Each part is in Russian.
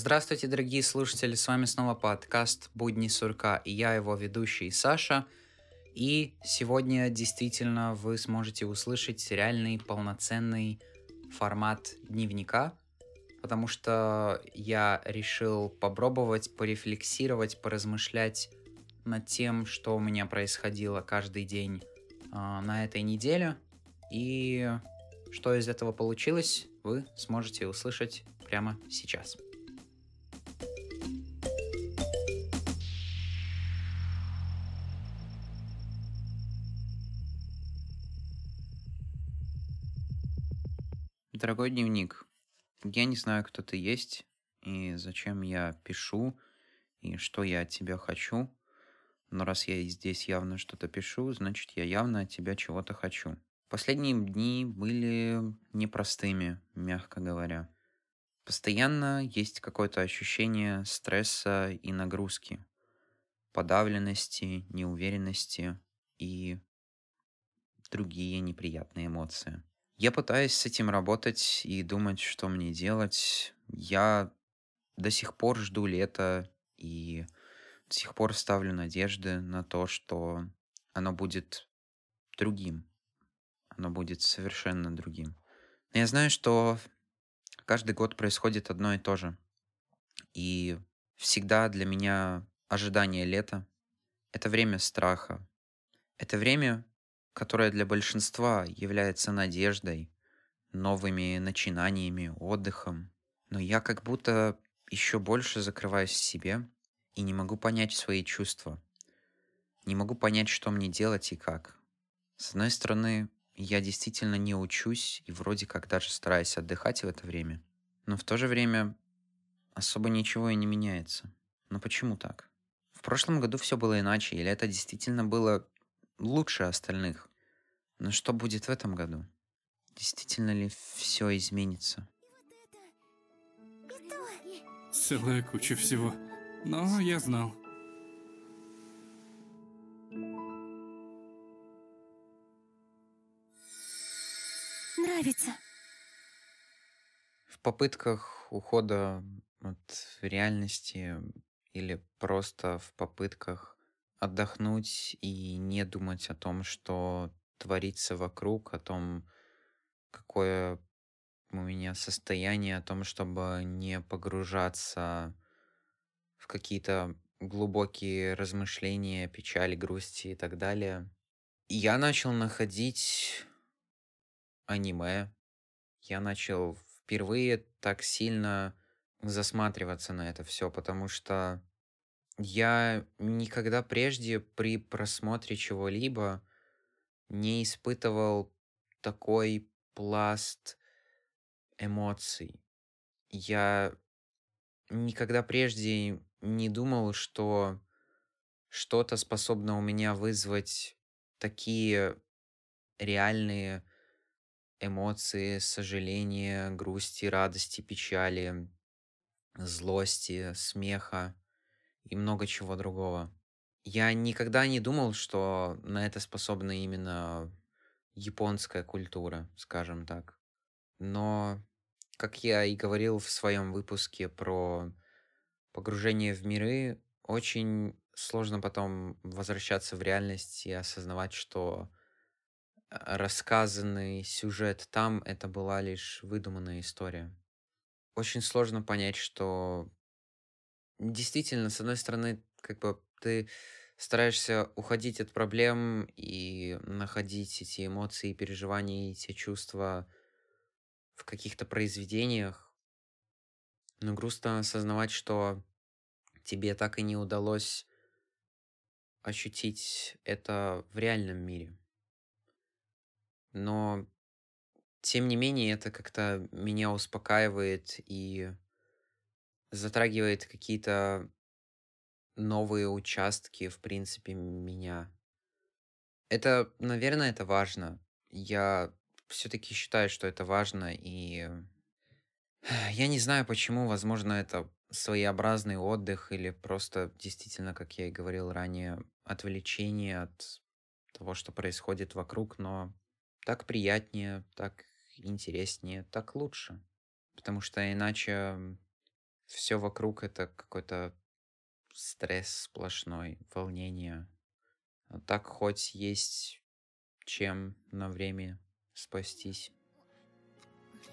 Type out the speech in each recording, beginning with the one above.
Здравствуйте, дорогие слушатели, с вами снова подкаст «Будни сурка» и я его ведущий Саша. И сегодня действительно вы сможете услышать реальный полноценный формат дневника, потому что я решил попробовать порефлексировать, поразмышлять над тем, что у меня происходило каждый день э, на этой неделе. И что из этого получилось, вы сможете услышать прямо сейчас. Дорогой дневник, я не знаю, кто ты есть, и зачем я пишу, и что я от тебя хочу, но раз я здесь явно что-то пишу, значит, я явно от тебя чего-то хочу. Последние дни были непростыми, мягко говоря. Постоянно есть какое-то ощущение стресса и нагрузки, подавленности, неуверенности и другие неприятные эмоции. Я пытаюсь с этим работать и думать, что мне делать. Я до сих пор жду лета и до сих пор ставлю надежды на то, что оно будет другим. Оно будет совершенно другим. Но я знаю, что каждый год происходит одно и то же. И всегда для меня ожидание лета — это время страха. Это время, которая для большинства является надеждой, новыми начинаниями, отдыхом. Но я как будто еще больше закрываюсь в себе и не могу понять свои чувства. Не могу понять, что мне делать и как. С одной стороны, я действительно не учусь и вроде как даже стараюсь отдыхать в это время. Но в то же время особо ничего и не меняется. Но почему так? В прошлом году все было иначе, или это действительно было лучше остальных. Но что будет в этом году? Действительно ли все изменится? Целая куча всего. Но я знал. Нравится. В попытках ухода от реальности или просто в попытках отдохнуть и не думать о том, что творится вокруг, о том, какое у меня состояние, о том, чтобы не погружаться в какие-то глубокие размышления, печали, грусти и так далее. Я начал находить аниме. Я начал впервые так сильно засматриваться на это все, потому что я никогда прежде при просмотре чего-либо не испытывал такой пласт эмоций. Я никогда прежде не думал, что что-то способно у меня вызвать такие реальные эмоции, сожаления, грусти, радости, печали, злости, смеха и много чего другого. Я никогда не думал, что на это способна именно японская культура, скажем так. Но, как я и говорил в своем выпуске про погружение в миры, очень сложно потом возвращаться в реальность и осознавать, что э, рассказанный сюжет там это была лишь выдуманная история. Очень сложно понять, что действительно, с одной стороны, как бы ты стараешься уходить от проблем и находить эти эмоции, переживания и те чувства в каких-то произведениях. Но грустно осознавать, что тебе так и не удалось ощутить это в реальном мире. Но, тем не менее, это как-то меня успокаивает и затрагивает какие-то новые участки, в принципе, меня. Это, наверное, это важно. Я все-таки считаю, что это важно, и я не знаю, почему, возможно, это своеобразный отдых или просто действительно, как я и говорил ранее, отвлечение от того, что происходит вокруг, но так приятнее, так интереснее, так лучше. Потому что иначе все вокруг это какой-то стресс сплошной, волнение. А так хоть есть чем на время спастись.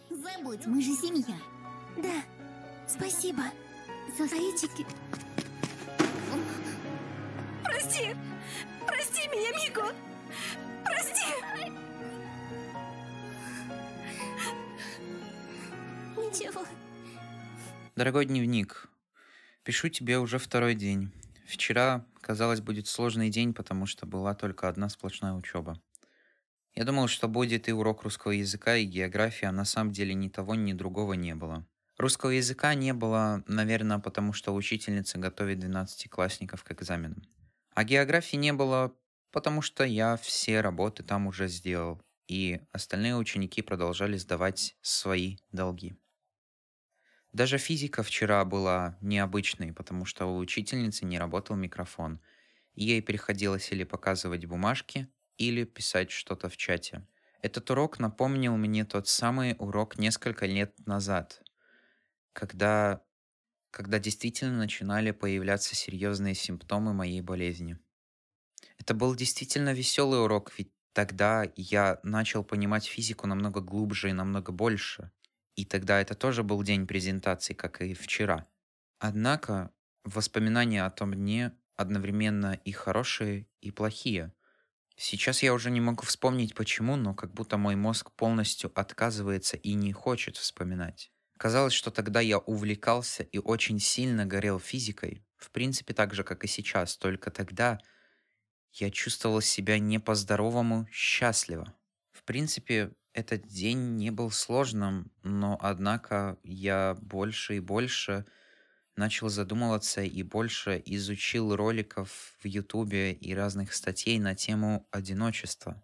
Забудь, мы же семья. Да, спасибо. Зайчики. Прости! Прости меня, Мико! Прости! Ничего. Дорогой дневник, пишу тебе уже второй день. Вчера, казалось, будет сложный день, потому что была только одна сплошная учеба. Я думал, что будет и урок русского языка, и географии, а на самом деле ни того, ни другого не было. Русского языка не было, наверное, потому что учительница готовит 12-классников к экзаменам. А географии не было, потому что я все работы там уже сделал, и остальные ученики продолжали сдавать свои долги. Даже физика вчера была необычной, потому что у учительницы не работал микрофон. Ей приходилось или показывать бумажки, или писать что-то в чате. Этот урок напомнил мне тот самый урок несколько лет назад, когда, когда действительно начинали появляться серьезные симптомы моей болезни. Это был действительно веселый урок, ведь тогда я начал понимать физику намного глубже и намного больше. И тогда это тоже был день презентации, как и вчера. Однако воспоминания о том дне одновременно и хорошие, и плохие. Сейчас я уже не могу вспомнить почему, но как будто мой мозг полностью отказывается и не хочет вспоминать. Казалось, что тогда я увлекался и очень сильно горел физикой, в принципе так же, как и сейчас, только тогда я чувствовал себя не по-здоровому счастливо. В принципе, этот день не был сложным, но однако я больше и больше начал задумываться и больше изучил роликов в Ютубе и разных статей на тему одиночества.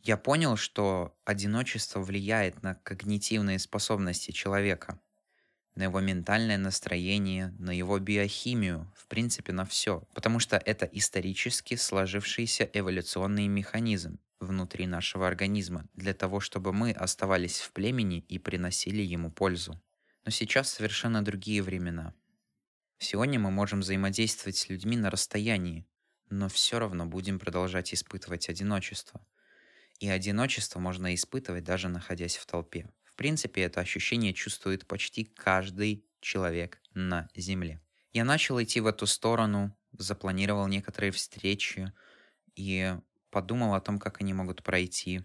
Я понял, что одиночество влияет на когнитивные способности человека, на его ментальное настроение, на его биохимию, в принципе на все, потому что это исторически сложившийся эволюционный механизм, внутри нашего организма, для того, чтобы мы оставались в племени и приносили ему пользу. Но сейчас совершенно другие времена. Сегодня мы можем взаимодействовать с людьми на расстоянии, но все равно будем продолжать испытывать одиночество. И одиночество можно испытывать даже находясь в толпе. В принципе, это ощущение чувствует почти каждый человек на Земле. Я начал идти в эту сторону, запланировал некоторые встречи, и подумал о том, как они могут пройти,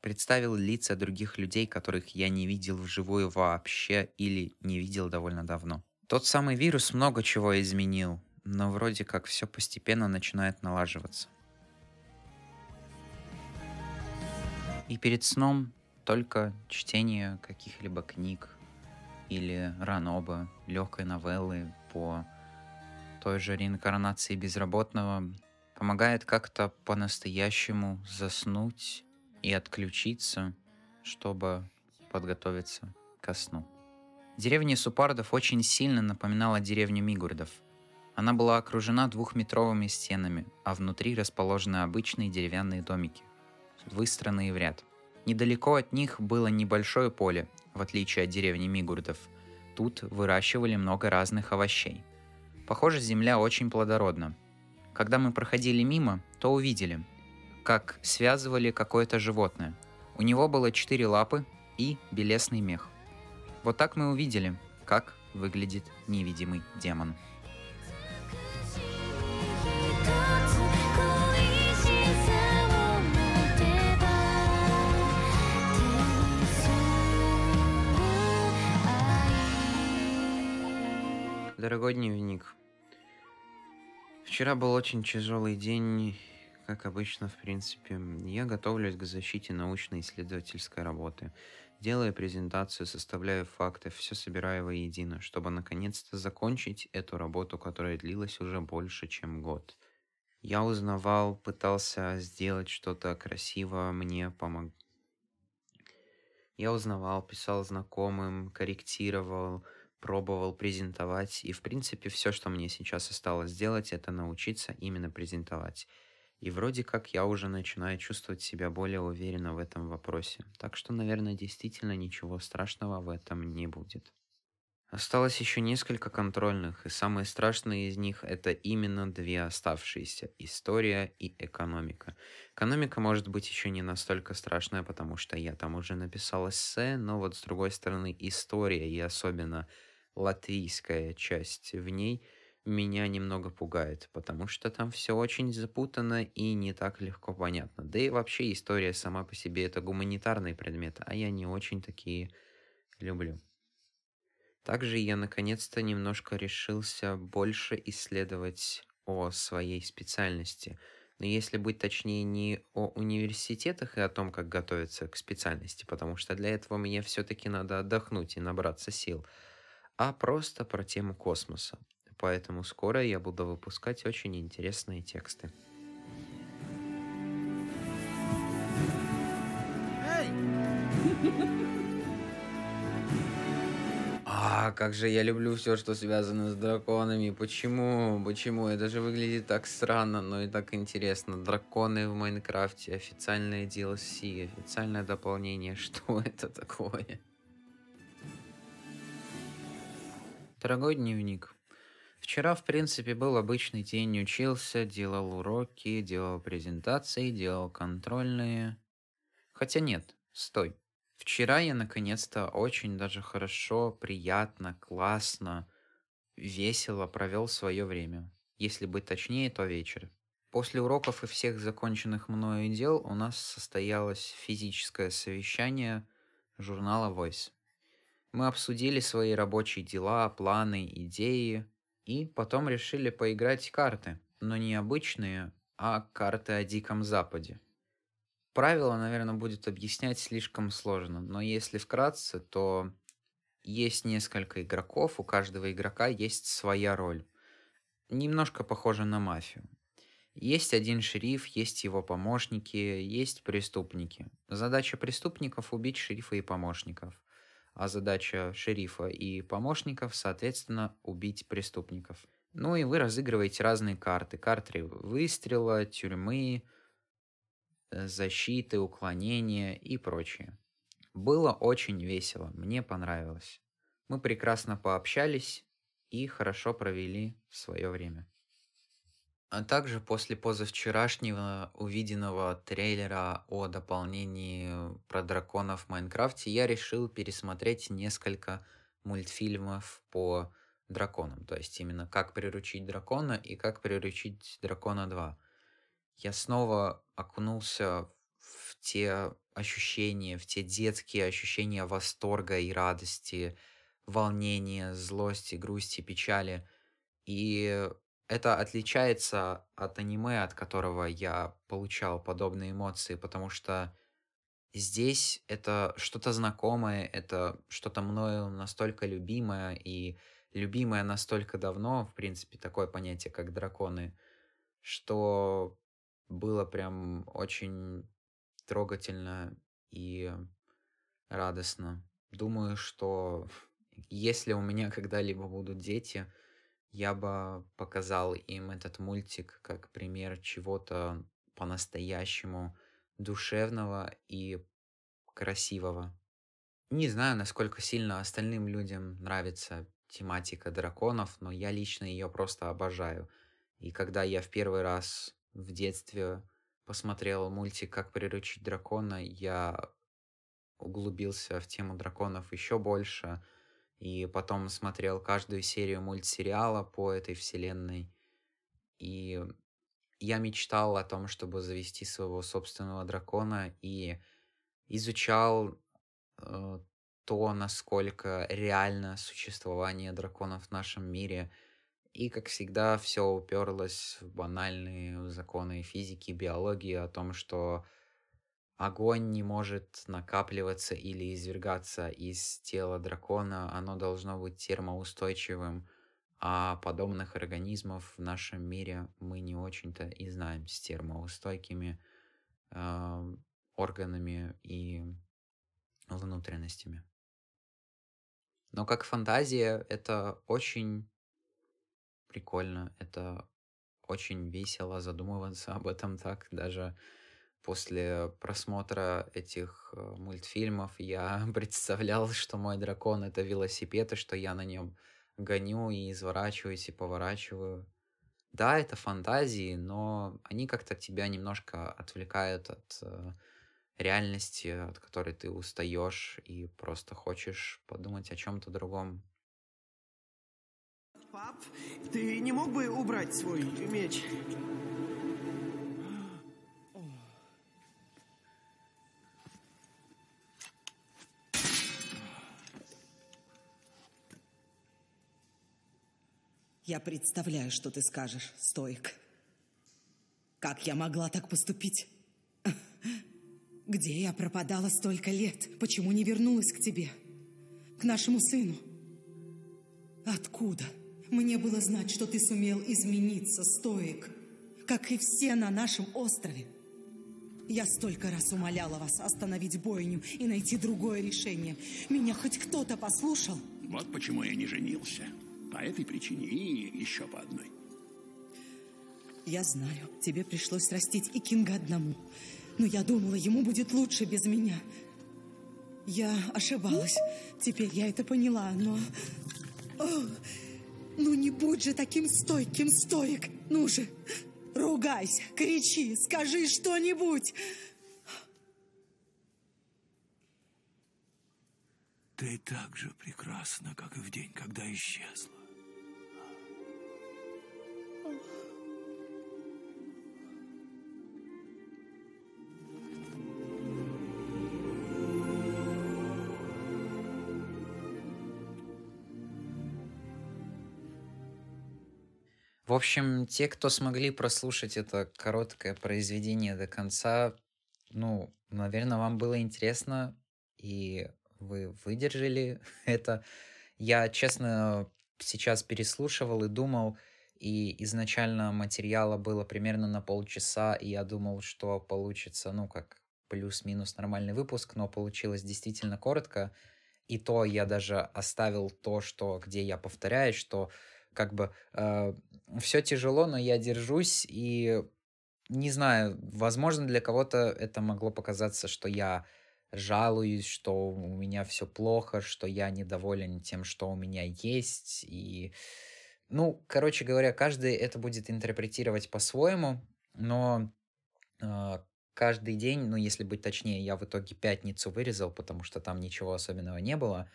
представил лица других людей, которых я не видел вживую вообще или не видел довольно давно. Тот самый вирус много чего изменил, но вроде как все постепенно начинает налаживаться. И перед сном только чтение каких-либо книг или ранобы, легкой новеллы по той же реинкарнации безработного помогает как-то по-настоящему заснуть и отключиться, чтобы подготовиться ко сну. Деревня Супардов очень сильно напоминала деревню Мигурдов. Она была окружена двухметровыми стенами, а внутри расположены обычные деревянные домики, выстроенные в ряд. Недалеко от них было небольшое поле, в отличие от деревни Мигурдов. Тут выращивали много разных овощей. Похоже, земля очень плодородна, когда мы проходили мимо, то увидели, как связывали какое-то животное. У него было четыре лапы и белесный мех. Вот так мы увидели, как выглядит невидимый демон. Дорогой дневник, Вчера был очень тяжелый день, как обычно, в принципе. Я готовлюсь к защите научно-исследовательской работы. Делаю презентацию, составляю факты, все собираю воедино, чтобы наконец-то закончить эту работу, которая длилась уже больше, чем год. Я узнавал, пытался сделать что-то красиво, мне помог. Я узнавал, писал знакомым, корректировал, пробовал презентовать. И, в принципе, все, что мне сейчас осталось сделать, это научиться именно презентовать. И вроде как я уже начинаю чувствовать себя более уверенно в этом вопросе. Так что, наверное, действительно ничего страшного в этом не будет. Осталось еще несколько контрольных, и самые страшные из них это именно две оставшиеся – история и экономика. Экономика может быть еще не настолько страшная, потому что я там уже написал эссе, но вот с другой стороны история и особенно латвийская часть в ней меня немного пугает, потому что там все очень запутано и не так легко понятно. Да и вообще история сама по себе это гуманитарный предмет, а я не очень такие люблю. Также я наконец-то немножко решился больше исследовать о своей специальности. Но если быть точнее не о университетах и о том, как готовиться к специальности, потому что для этого мне все-таки надо отдохнуть и набраться сил, а просто про тему космоса. Поэтому скоро я буду выпускать очень интересные тексты. А, как же я люблю все, что связано с драконами. Почему? Почему? Это же выглядит так странно, но и так интересно. Драконы в Майнкрафте, официальное DLC, официальное дополнение. Что это такое? Дорогой дневник. Вчера, в принципе, был обычный день. Учился, делал уроки, делал презентации, делал контрольные. Хотя нет, стой. Вчера я наконец-то очень даже хорошо, приятно, классно, весело провел свое время. Если быть точнее, то вечер. После уроков и всех законченных мною дел у нас состоялось физическое совещание журнала Voice. Мы обсудили свои рабочие дела, планы, идеи, и потом решили поиграть карты, но не обычные, а карты о Диком Западе – Правила, наверное, будет объяснять слишком сложно, но если вкратце, то есть несколько игроков, у каждого игрока есть своя роль. Немножко похоже на мафию. Есть один шериф, есть его помощники, есть преступники. Задача преступников – убить шерифа и помощников. А задача шерифа и помощников, соответственно, убить преступников. Ну и вы разыгрываете разные карты. Карты выстрела, тюрьмы, Э, защиты, уклонения и прочее. Было очень весело, мне понравилось. Мы прекрасно пообщались и хорошо провели свое время. А также после позавчерашнего увиденного трейлера о дополнении про драконов в Майнкрафте я решил пересмотреть несколько мультфильмов по драконам. То есть именно как приручить дракона и как приручить дракона 2 я снова окунулся в те ощущения, в те детские ощущения восторга и радости, волнения, злости, грусти, печали. И это отличается от аниме, от которого я получал подобные эмоции, потому что здесь это что-то знакомое, это что-то мною настолько любимое и любимое настолько давно, в принципе, такое понятие, как драконы, что было прям очень трогательно и радостно. Думаю, что если у меня когда-либо будут дети, я бы показал им этот мультик как пример чего-то по-настоящему душевного и красивого. Не знаю, насколько сильно остальным людям нравится тематика драконов, но я лично ее просто обожаю. И когда я в первый раз в детстве посмотрел мультик «Как приручить дракона», я углубился в тему драконов еще больше, и потом смотрел каждую серию мультсериала по этой вселенной. И я мечтал о том, чтобы завести своего собственного дракона и изучал э, то, насколько реально существование драконов в нашем мире – и, как всегда, все уперлось в банальные законы физики, биологии о том, что огонь не может накапливаться или извергаться из тела дракона, оно должно быть термоустойчивым, а подобных организмов в нашем мире мы не очень-то и знаем с термоустойкими э, органами и внутренностями. Но как фантазия это очень прикольно, это очень весело задумываться об этом так, даже после просмотра этих э, мультфильмов я представлял, что мой дракон это велосипед, и что я на нем гоню и изворачиваюсь и поворачиваю. Да, это фантазии, но они как-то тебя немножко отвлекают от э, реальности, от которой ты устаешь и просто хочешь подумать о чем-то другом. Пап, ты не мог бы убрать свой меч? Я представляю, что ты скажешь, стоик. Как я могла так поступить? Где я пропадала столько лет? Почему не вернулась к тебе? К нашему сыну? Откуда? Мне было знать, что ты сумел измениться, стоик, как и все на нашем острове. Я столько раз умоляла вас остановить бойню и найти другое решение. Меня хоть кто-то послушал? Вот почему я не женился. По этой причине и еще по одной. Я знаю, тебе пришлось растить и Кинга одному. Но я думала, ему будет лучше без меня. Я ошибалась. Теперь я это поняла, но... О, ну не будь же таким стойким, стоик. Ну же, ругайся, кричи, скажи что-нибудь. Ты так же прекрасна, как и в день, когда исчезла. В общем, те, кто смогли прослушать это короткое произведение до конца, ну, наверное, вам было интересно, и вы выдержали это. Я, честно, сейчас переслушивал и думал, и изначально материала было примерно на полчаса, и я думал, что получится, ну, как плюс-минус нормальный выпуск, но получилось действительно коротко. И то я даже оставил то, что где я повторяюсь, что как бы э, все тяжело, но я держусь и не знаю, возможно, для кого-то это могло показаться, что я жалуюсь, что у меня все плохо, что я недоволен тем, что у меня есть. И, ну, короче говоря, каждый это будет интерпретировать по-своему, но э, каждый день, ну, если быть точнее, я в итоге пятницу вырезал, потому что там ничего особенного не было.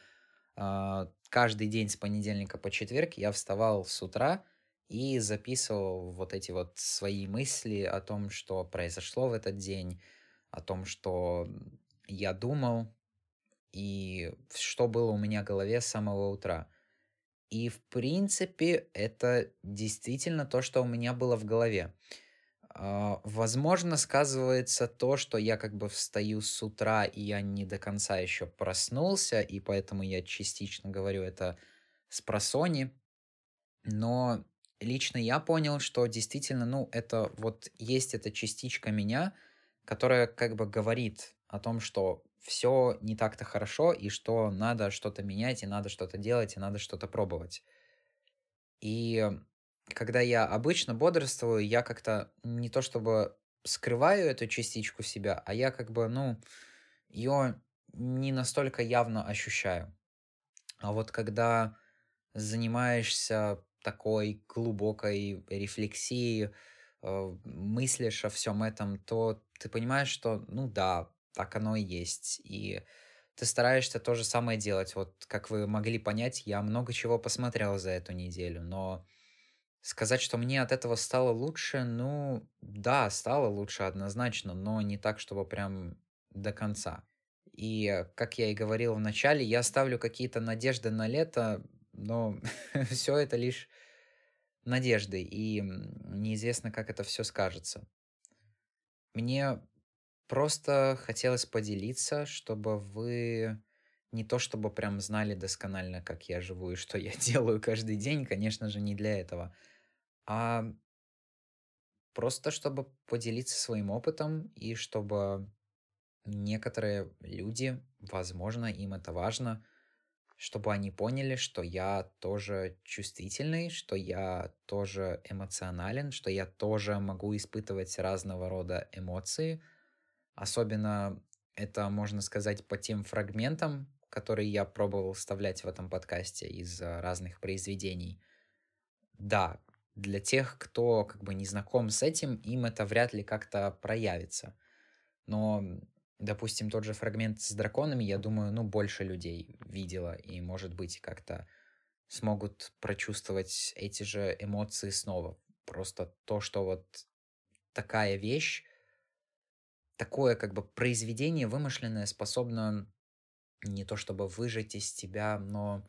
Э, каждый день с понедельника по четверг я вставал с утра и записывал вот эти вот свои мысли о том, что произошло в этот день, о том, что я думал и что было у меня в голове с самого утра. И, в принципе, это действительно то, что у меня было в голове. А, возможно, сказывается то, что я как бы встаю с утра, и я не до конца еще проснулся, и поэтому я частично говорю это с просони. Но лично я понял, что действительно, ну, это вот есть эта частичка меня, которая как бы говорит о том, что все не так-то хорошо, и что надо что-то менять, и надо что-то делать, и надо что-то пробовать. И когда я обычно бодрствую, я как-то не то чтобы скрываю эту частичку себя, а я как бы, ну, ее не настолько явно ощущаю. А вот когда занимаешься такой глубокой рефлексией, э, мыслишь о всем этом, то ты понимаешь, что, ну да, так оно и есть. И ты стараешься то же самое делать. Вот как вы могли понять, я много чего посмотрел за эту неделю, но Сказать, что мне от этого стало лучше, ну, да, стало лучше однозначно, но не так, чтобы прям до конца. И, как я и говорил в начале, я ставлю какие-то надежды на лето, но все это лишь надежды, и неизвестно, как это все скажется. Мне просто хотелось поделиться, чтобы вы не то чтобы прям знали досконально, как я живу и что я делаю каждый день, конечно же, не для этого – а просто чтобы поделиться своим опытом и чтобы некоторые люди, возможно, им это важно, чтобы они поняли, что я тоже чувствительный, что я тоже эмоционален, что я тоже могу испытывать разного рода эмоции, Особенно это можно сказать по тем фрагментам, которые я пробовал вставлять в этом подкасте из разных произведений. Да, для тех, кто как бы не знаком с этим, им это вряд ли как-то проявится. Но, допустим, тот же фрагмент с драконами, я думаю, ну, больше людей видела и, может быть, как-то смогут прочувствовать эти же эмоции снова. Просто то, что вот такая вещь, такое как бы произведение вымышленное способно не то чтобы выжать из тебя, но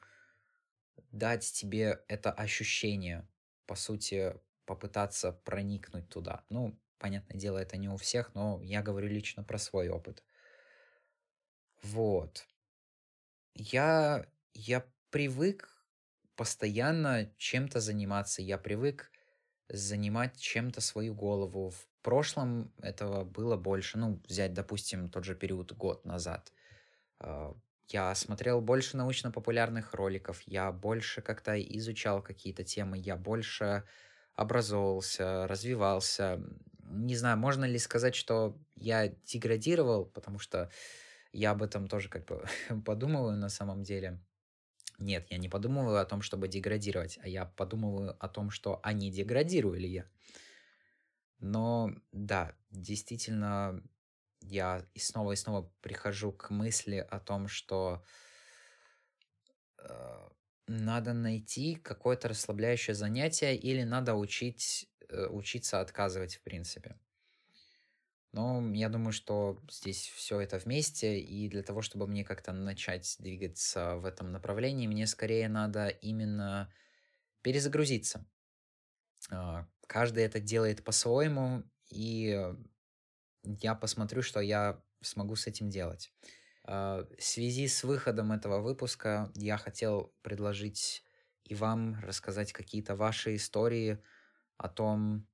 дать тебе это ощущение, по сути, попытаться проникнуть туда. Ну, понятное дело, это не у всех, но я говорю лично про свой опыт. Вот. Я, я привык постоянно чем-то заниматься. Я привык занимать чем-то свою голову. В прошлом этого было больше. Ну, взять, допустим, тот же период год назад. А, я смотрел больше научно-популярных роликов, я больше как-то изучал какие-то темы, я больше образовывался, развивался. Не знаю, можно ли сказать, что я деградировал, потому что я об этом тоже как бы подумываю на самом деле. Нет, я не подумываю о том, чтобы деградировать, а я подумываю о том, что а не деградирую я. Но да, действительно, я и снова и снова прихожу к мысли о том, что э, надо найти какое-то расслабляющее занятие или надо учить, э, учиться отказывать в принципе. Но я думаю, что здесь все это вместе, и для того, чтобы мне как-то начать двигаться в этом направлении, мне скорее надо именно перезагрузиться. А, каждый это делает по-своему, и я посмотрю, что я смогу с этим делать. А, в связи с выходом этого выпуска я хотел предложить и вам рассказать какие-то ваши истории о том,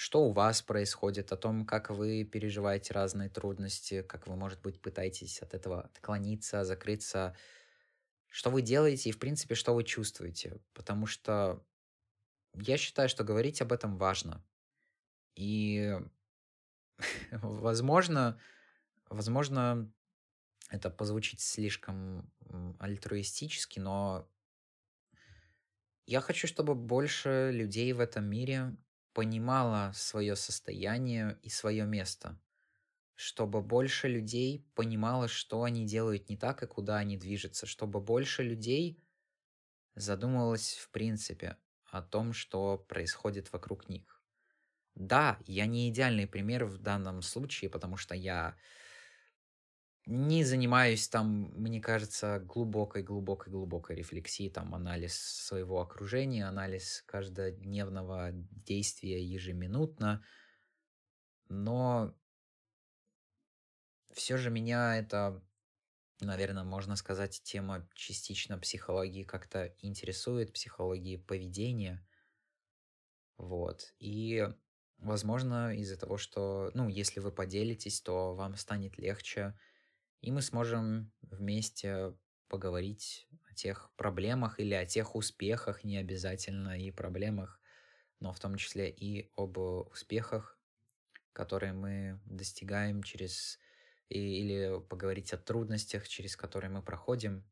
что у вас происходит, о том, как вы переживаете разные трудности, как вы, может быть, пытаетесь от этого отклониться, закрыться, что вы делаете и, в принципе, что вы чувствуете. Потому что я считаю, что говорить об этом важно. И, возможно, возможно, это позвучит слишком альтруистически, но я хочу, чтобы больше людей в этом мире понимала свое состояние и свое место, чтобы больше людей понимало, что они делают не так и куда они движутся, чтобы больше людей задумывалось в принципе о том, что происходит вокруг них. Да, я не идеальный пример в данном случае, потому что я не занимаюсь там, мне кажется, глубокой-глубокой-глубокой рефлексией, там анализ своего окружения, анализ каждодневного действия ежеминутно. Но все же меня это, наверное, можно сказать, тема частично психологии как-то интересует, психологии поведения. Вот. И, возможно, из-за того, что, ну, если вы поделитесь, то вам станет легче и мы сможем вместе поговорить о тех проблемах или о тех успехах, не обязательно и проблемах, но в том числе и об успехах, которые мы достигаем через или поговорить о трудностях, через которые мы проходим.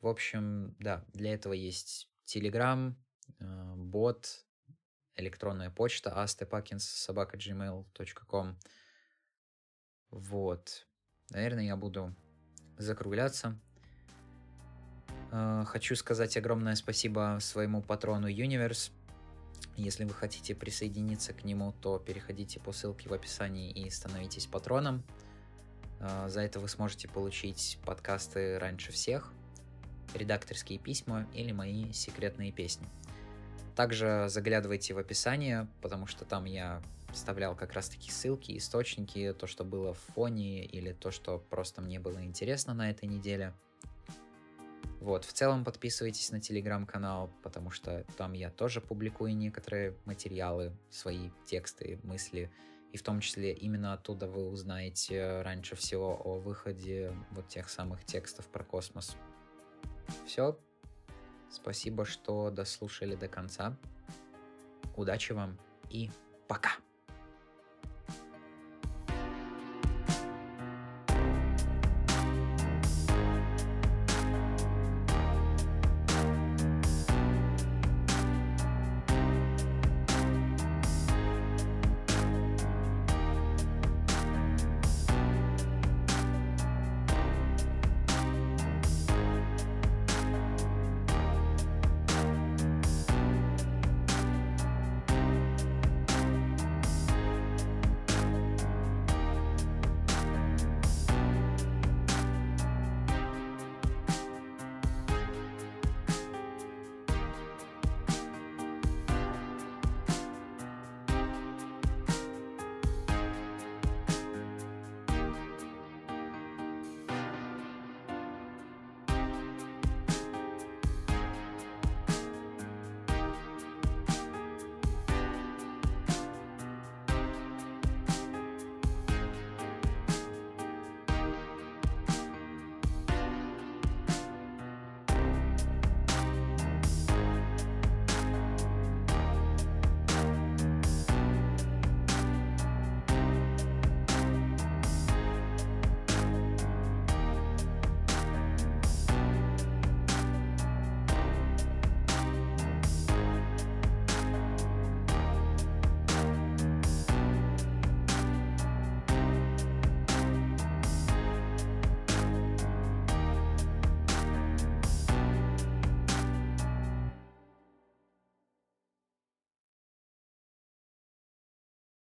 В общем, да, для этого есть Telegram, э, бот, электронная почта astepakins.gmail.com Вот. Наверное, я буду закругляться. Э, хочу сказать огромное спасибо своему патрону Universe. Если вы хотите присоединиться к нему, то переходите по ссылке в описании и становитесь патроном. Э, за это вы сможете получить подкасты раньше всех, редакторские письма или мои секретные песни. Также заглядывайте в описание, потому что там я вставлял как раз-таки ссылки, источники, то, что было в фоне, или то, что просто мне было интересно на этой неделе. Вот, в целом подписывайтесь на телеграм-канал, потому что там я тоже публикую некоторые материалы, свои тексты, мысли, и в том числе именно оттуда вы узнаете раньше всего о выходе вот тех самых текстов про космос. Все, спасибо, что дослушали до конца. Удачи вам и пока!